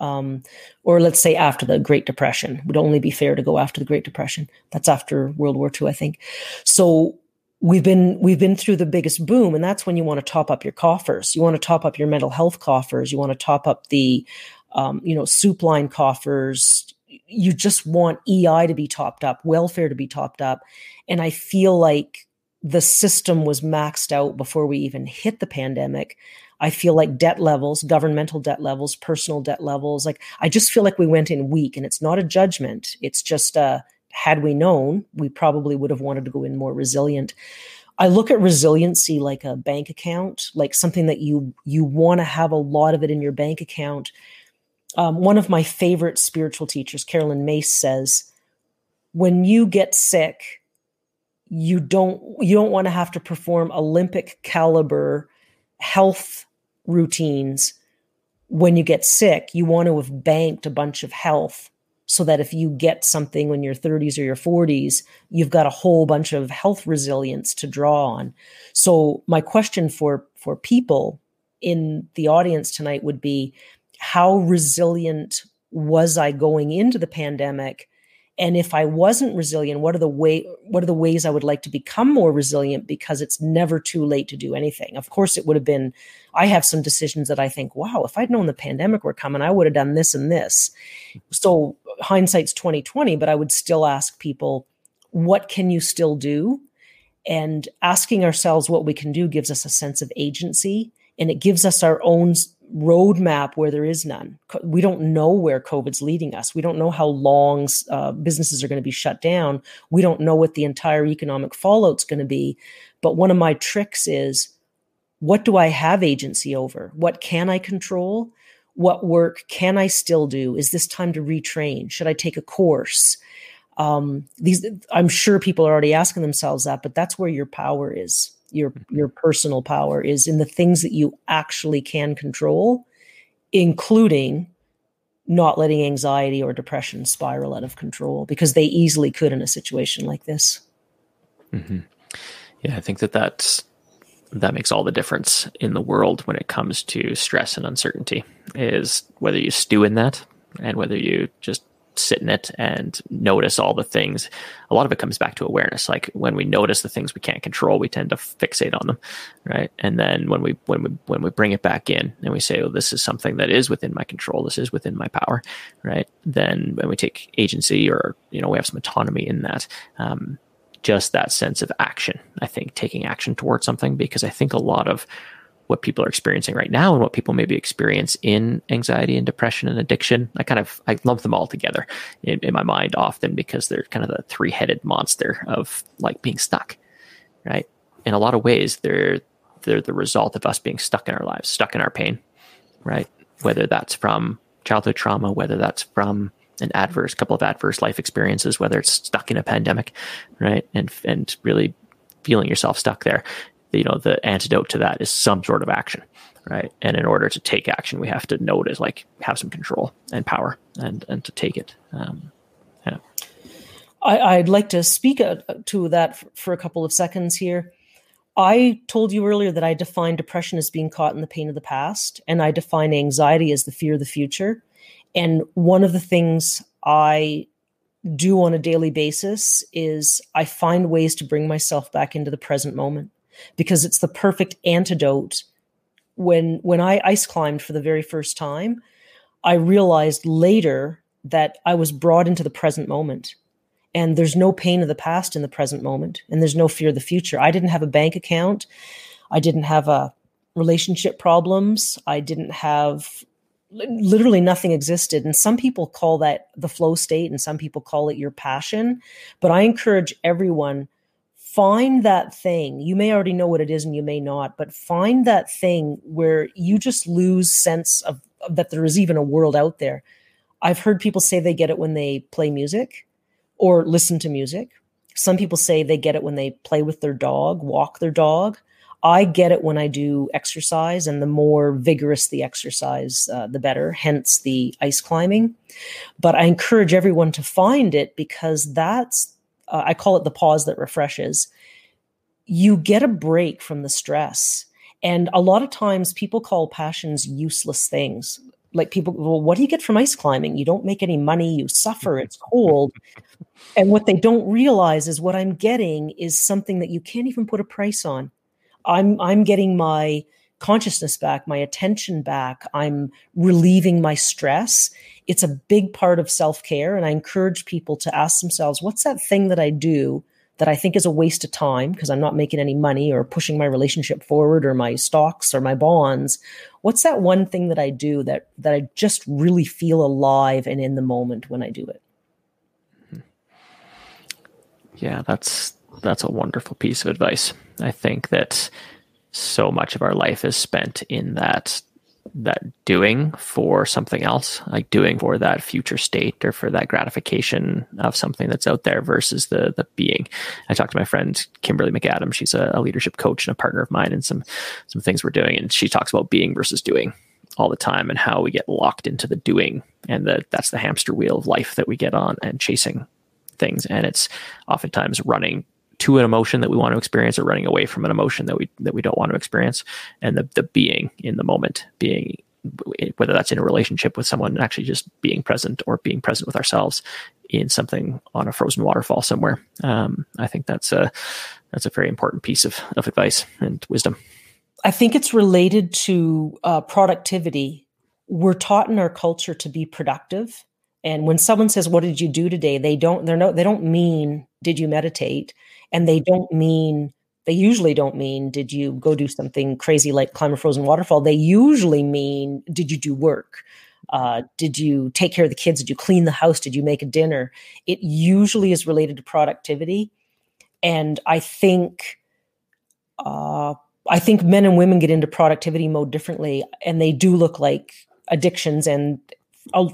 E: um, or let's say after the Great Depression. Would only be fair to go after the Great Depression. That's after World War II, I think. So we've been we've been through the biggest boom, and that's when you want to top up your coffers. You want to top up your mental health coffers. You want to top up the um, you know soup line coffers. You just want EI to be topped up, welfare to be topped up, and I feel like the system was maxed out before we even hit the pandemic. I feel like debt levels, governmental debt levels, personal debt levels, like I just feel like we went in weak and it's not a judgment. It's just uh had we known, we probably would have wanted to go in more resilient. I look at resiliency like a bank account, like something that you you want to have a lot of it in your bank account. Um, one of my favorite spiritual teachers, Caroline Myss, says, "When you get sick, you don't you don't want to have to perform Olympic caliber health routines when you get sick. You want to have banked a bunch of health so that if you get something in your 30s or your 40s, you've got a whole bunch of health resilience to draw on. So my question for for people in the audience tonight would be how resilient was I going into the pandemic and if i wasn't resilient what are the way what are the ways i would like to become more resilient because it's never too late to do anything? Of course it would have been i have some decisions that i think wow if i'd known the pandemic were coming i would have done this and this. So hindsight's 2020 but i would still ask people what can you still do? And asking ourselves what we can do gives us a sense of agency and it gives us our own roadmap where there is none. We don't know where COVID's leading us. We don't know how long uh, businesses are going to be shut down. We don't know what the entire economic fallout's going to be. But one of my tricks is what do I have agency over? What can I control? What work can I still do? Is this time to retrain? Should I take a course? Um, these, I'm sure people are already asking themselves that, but that's where your power is your your personal power is in the things that you actually can control including not letting anxiety or depression spiral out of control because they easily could in a situation like this
A: mm-hmm. yeah i think that that's that makes all the difference in the world when it comes to stress and uncertainty is whether you stew in that and whether you just sit in it and notice all the things. A lot of it comes back to awareness. Like when we notice the things we can't control, we tend to fixate on them, right? And then when we when we when we bring it back in and we say, "Oh, this is something that is within my control. This is within my power," right? Then when we take agency or you know we have some autonomy in that. Um, just that sense of action. I think taking action towards something because I think a lot of what people are experiencing right now and what people maybe experience in anxiety and depression and addiction. I kind of I lump them all together in, in my mind often because they're kind of the three headed monster of like being stuck, right? In a lot of ways, they're they're the result of us being stuck in our lives, stuck in our pain, right? Whether that's from childhood trauma, whether that's from an adverse couple of adverse life experiences, whether it's stuck in a pandemic, right? And and really feeling yourself stuck there you know the antidote to that is some sort of action right and in order to take action we have to know notice like have some control and power and and to take it um,
E: yeah. I, would like to speak uh, to that for a couple of seconds here I told you earlier that I define depression as being caught in the pain of the past, and I define anxiety as the fear of the future. And one of the things I do on a daily basis is I find ways to bring myself back into the present moment because it's the perfect antidote. When when I ice climbed for the very first time, I realized later that I was brought into the present moment. And there's no pain of the past in the present moment, and there's no fear of the future. I didn't have a bank account. I didn't have a uh, relationship problems. I didn't have literally nothing existed. And some people call that the flow state, and some people call it your passion. But I encourage everyone find that thing. You may already know what it is and you may not, but find that thing where you just lose sense of, of that there is even a world out there. I've heard people say they get it when they play music or listen to music. Some people say they get it when they play with their dog, walk their dog. I get it when I do exercise, and the more vigorous the exercise, uh, the better, hence the ice climbing. But I encourage everyone to find it because that's uh, I call it the pause that refreshes. You get a break from the stress. And a lot of times people call passions useless things. Like people, well, what do you get from ice climbing? You don't make any money, you suffer, it's cold. and what they don't realize is what I'm getting is something that you can't even put a price on. I'm I'm getting my consciousness back, my attention back. I'm relieving my stress. It's a big part of self care. And I encourage people to ask themselves, what's that thing that I do that I think is a waste of time because I'm not making any money or pushing my relationship forward or my stocks or my bonds, what's that one thing that I do that that I just really feel alive and in the moment when I do it?
A: Yeah, that's that's a wonderful piece of advice. I think that so much of our life is spent in that that doing for something else, like doing for that future state or for that gratification of something that's out there versus the the being. I talked to my friend Kimberly McAdam. She's a, a leadership coach and a partner of mine, and some some things we're doing. And she talks about being versus doing all the time and how we get locked into the doing and that that's the hamster wheel of life that we get on and chasing things. And it's oftentimes running to an emotion that we want to experience or running away from an emotion that we that we don't want to experience. And the the being in the moment being whether that's in a relationship with someone actually just being present or being present with ourselves in something on a frozen waterfall somewhere. Um, i think that's a that's a very important piece of, of advice and wisdom.
E: I think it's related to uh, productivity. We're taught in our culture to be productive. And when someone says what did you do today? they don't they're no they don't mean did you meditate and they don't mean they usually don't mean did you go do something crazy like climb a frozen waterfall? They usually mean did you do work? Uh, did you take care of the kids? Did you clean the house? Did you make a dinner? It usually is related to productivity. And i think uh, i think men and women get into productivity mode differently and they do look like addictions and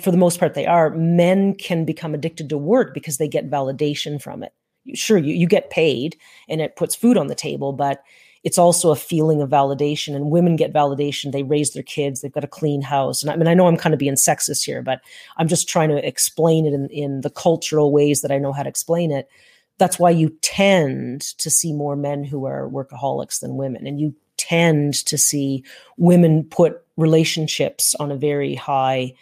E: for the most part they are. Men can become addicted to work because they get validation from it sure you, you get paid and it puts food on the table but it's also a feeling of validation and women get validation. They raise their kids they've got a clean house and i mean i know i'm kind of being sexist here but i'm just trying to explain it in, in the cultural ways that i know how to explain it. That's why you tend to see more men who are workaholics than women and you tend to see women put relationships on a very high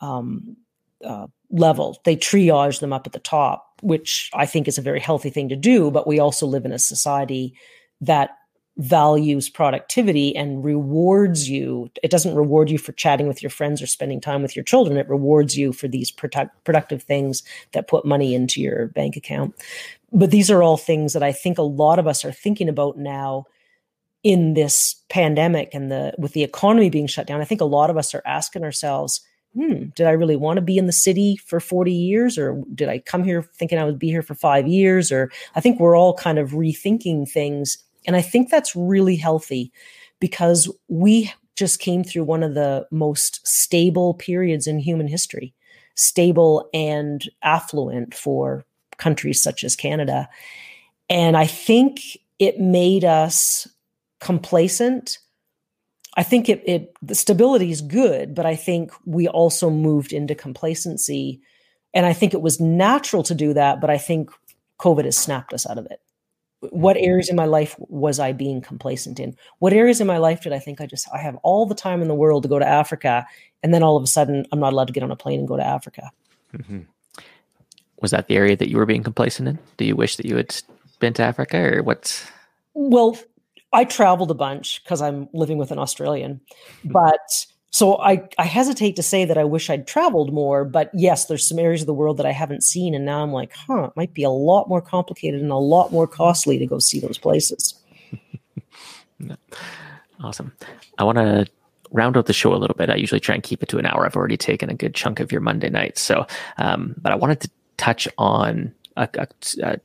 E: um, uh, level. They triage them up at the top which I think is a very healthy thing to do. But we also live in a society that values productivity and rewards you. It doesn't reward you for chatting with your friends or spending time with your children. It rewards you for these product, productive things that put money into your bank account. But these are all things that I think a lot of us are thinking about now in this pandemic and the with the economy being shut down. I think a lot of us are asking ourselves, hmm, did I really want to be in the city for 40 years? Or did I come here thinking I would be here for five years? Or I think we're all kind of rethinking things. And I think that's really healthy because we just came through one of the most stable periods in human history, stable and affluent for countries such as Canada. And I think it made us complacent I think it, it the stability is good, but I think we also moved into complacency. And I think it was natural to do that, but I think COVID has snapped us out of it. What mm-hmm. areas in my life was I being complacent in? What areas in my life did I think I just I have all the time in the world to go to Africa, and then all of a sudden I'm not allowed to get on a plane and go to Africa?
A: Mm-hmm. Was that the area that you were being complacent in? Do you wish that you had been to Africa, or what's?
E: Well, I traveled a bunch because I'm living with an Australian, but so I, I hesitate to say that I wish I'd traveled more, but yes, there's some areas of the world that I haven't seen. And now I'm like, huh, it might be a lot more complicated and a lot more costly to go see those places.
A: awesome. I want to round out the show a little bit. I usually try and keep it to an hour. I've already taken a good chunk of your Monday night. So, um, but I wanted to touch on a, a, a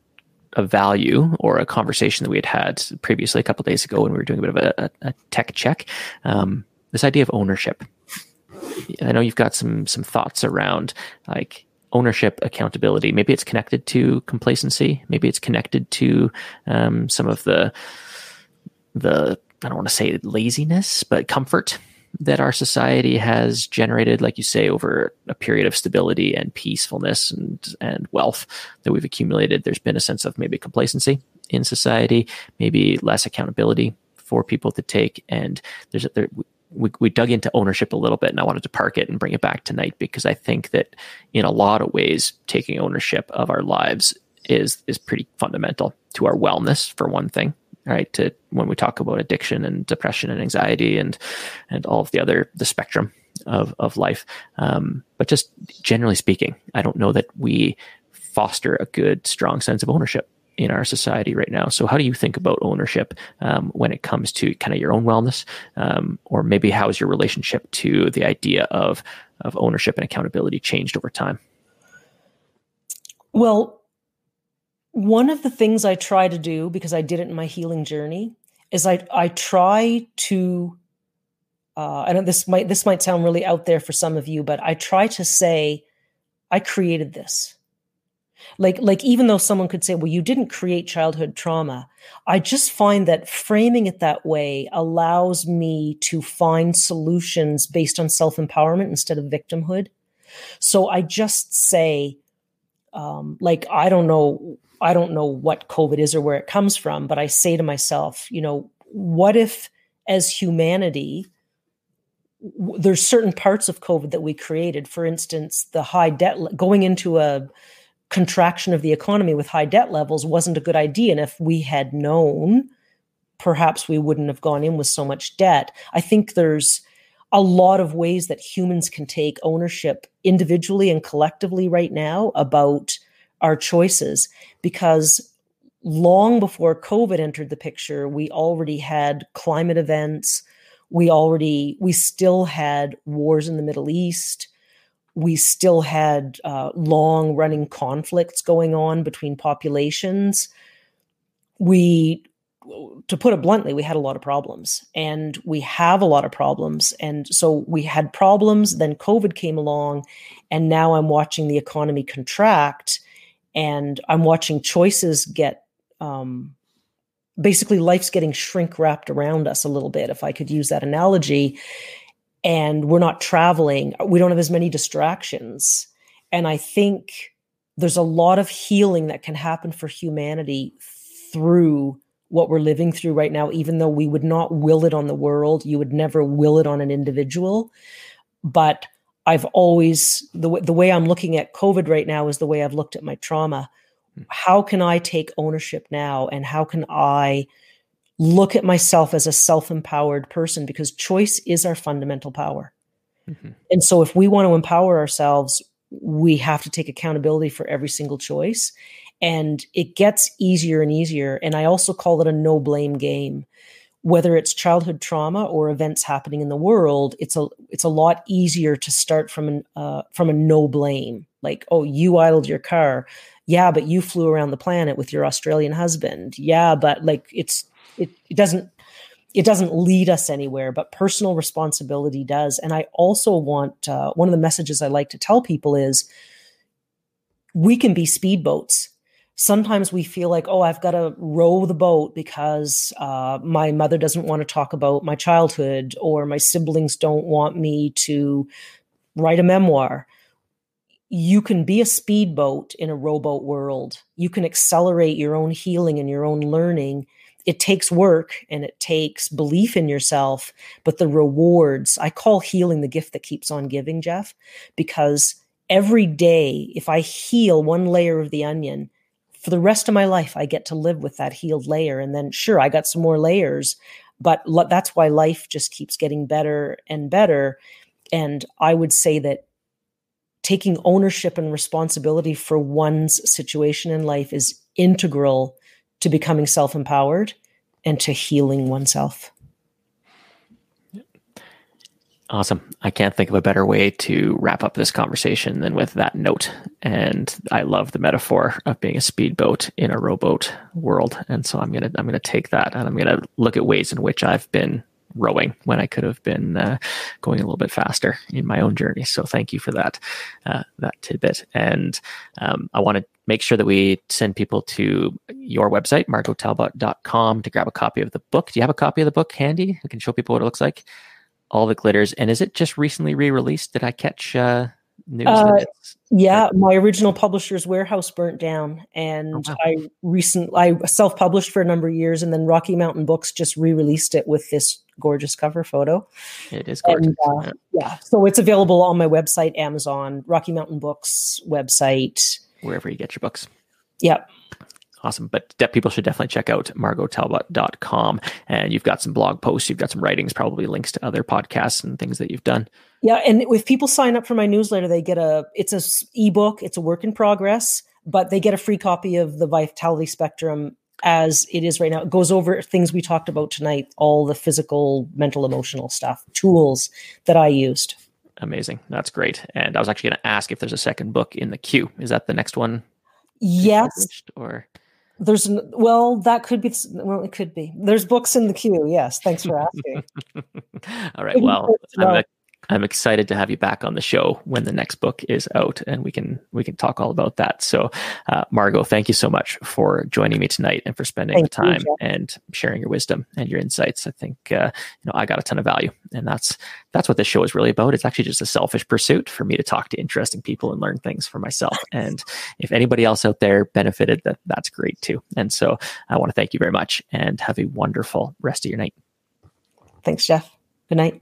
A: a value or a conversation that we had had previously a couple days ago when we were doing a bit of a, a tech check. Um, this idea of ownership. I know you've got some some thoughts around like ownership, accountability. Maybe it's connected to complacency. Maybe it's connected to um, some of the the I don't want to say laziness, but comfort that our society has generated, like you say, over a period of stability and peacefulness and and wealth that we've accumulated, there's been a sense of maybe complacency in society, maybe less accountability for people to take, and there's there, we, we dug into ownership a little bit, and I wanted to park it and bring it back tonight because I think that in a lot of ways, taking ownership of our lives is is pretty fundamental to our wellness, for one thing right to when we talk about addiction and depression and anxiety and and all of the other the spectrum of of life um, but just generally speaking i don't know that we foster a good strong sense of ownership in our society right now. So, how do you think about ownership um, when it comes to kind of your own wellness, um, or maybe how's your relationship to the idea of of ownership and accountability changed over time?
E: Well, one of the things I try to do because I did it in my healing journey is I I try to uh, this might this might sound really out there for some of you, but I try to say I created this. Like like even though someone could say, well, you didn't create childhood trauma, I just find that framing it that way allows me to find solutions based on self empowerment instead of victimhood. So I just say, um, like I don't know I don't know what COVID is or where it comes from, but I say to myself, you know, what if as humanity, w- there's certain parts of COVID that we created, for instance, the high debt, going into a contraction of the economy with high debt levels wasn't a good idea. And if we had known, perhaps we wouldn't have gone in with so much debt. I think there's a lot of ways that humans can take ownership individually and collectively right now about our choices because long before COVID entered the picture, we already had climate events. We already, we still had wars in the Middle East. We still had uh, long running conflicts going on between populations. We, to put it bluntly, we had a lot of problems and we have a lot of problems. And so we had problems, then COVID came along, and now I'm watching the economy contract and I'm watching choices get um, basically life's getting shrink wrapped around us a little bit, if I could use that analogy. And we're not traveling, we don't have as many distractions. And I think there's a lot of healing that can happen for humanity through what we're living through right now, even though we would not will it on the world. You would never will it on an individual. But I've always the way, the way I'm looking at COVID right now is the way I've looked at my trauma. Hmm. How can I take ownership now, and how can I look at myself as a self-empowered person? Because choice is our fundamental power, mm-hmm. and so if we want to empower ourselves, we have to take accountability for every single choice, and it gets easier and easier. And I also call it a no blame game whether it's childhood trauma or events happening in the world, it's a it's a lot easier to start from an uh, from a no blame. Like, oh, you idled your car, yeah, but you flew around the planet with your Australian husband, yeah, but like it's it, it doesn't it doesn't lead us anywhere, but personal responsibility does. And I also want uh, one of the messages I like to tell people is we can be speedboats sometimes we feel like, oh, I've got to row the boat because uh, my mother doesn't want to talk about my childhood or my siblings don't want me to write a memoir. You can be a speedboat in a rowboat world. You can accelerate your own healing and your own learning. It takes work and it takes belief in yourself, but the rewards, I call healing the gift that keeps on giving, Jeff, because every day, if I heal one layer of the onion, for the rest of my life, I get to live with that healed layer. And then, sure, I got some more layers, but lo- that's why life just keeps getting better and better. And I would say that taking ownership and responsibility for one's situation in life is integral to becoming self empowered and to healing oneself.
A: Awesome. I can't think of a better way to wrap up this conversation than with that note. And I love the metaphor of being a speedboat in a rowboat world. And so I'm gonna I'm gonna take that and I'm gonna look at ways in which I've been rowing when I could have been uh, going a little bit faster in my own journey. So thank you for that uh, that tidbit. And um, I want to make sure that we send people to your website, margotalbot.com, to grab a copy of the book. Do you have a copy of the book handy? I can show people what it looks like all the glitters. And is it just recently re-released? Did I catch uh, news? Uh,
E: yeah, my original publisher's warehouse burnt down, and oh, wow. I recent I self-published for a number of years, and then Rocky Mountain Books just re-released it with this gorgeous cover photo.
A: It is gorgeous. And,
E: uh, yeah. yeah, so it's available on my website, Amazon, Rocky Mountain Books website,
A: wherever you get your books.
E: Yeah.
A: Awesome. But de- people should definitely check out margotalbot.com. And you've got some blog posts, you've got some writings, probably links to other podcasts and things that you've done.
E: Yeah. And if people sign up for my newsletter, they get a, it's a ebook, it's a work in progress. but they get a free copy of the Vitality Spectrum as it is right now. It goes over things we talked about tonight, all the physical, mental, emotional stuff, tools that I used.
A: Amazing. That's great. And I was actually going to ask if there's a second book in the queue. Is that the next one?
E: Yes.
A: Or
E: there's well, that could be. Well, it could be. There's books in the queue. Yes. Thanks for asking.
A: All right. Well, I'm, I'm excited to have you back on the show when the next book is out, and we can we can talk all about that. So, uh, Margo, thank you so much for joining me tonight and for spending thank the time you, and sharing your wisdom and your insights. I think uh, you know I got a ton of value, and that's that's what this show is really about. It's actually just a selfish pursuit for me to talk to interesting people and learn things for myself. And if anybody else out there benefited, that that's great too. And so, I want to thank you very much, and have a wonderful rest of your night.
E: Thanks, Jeff. Good night.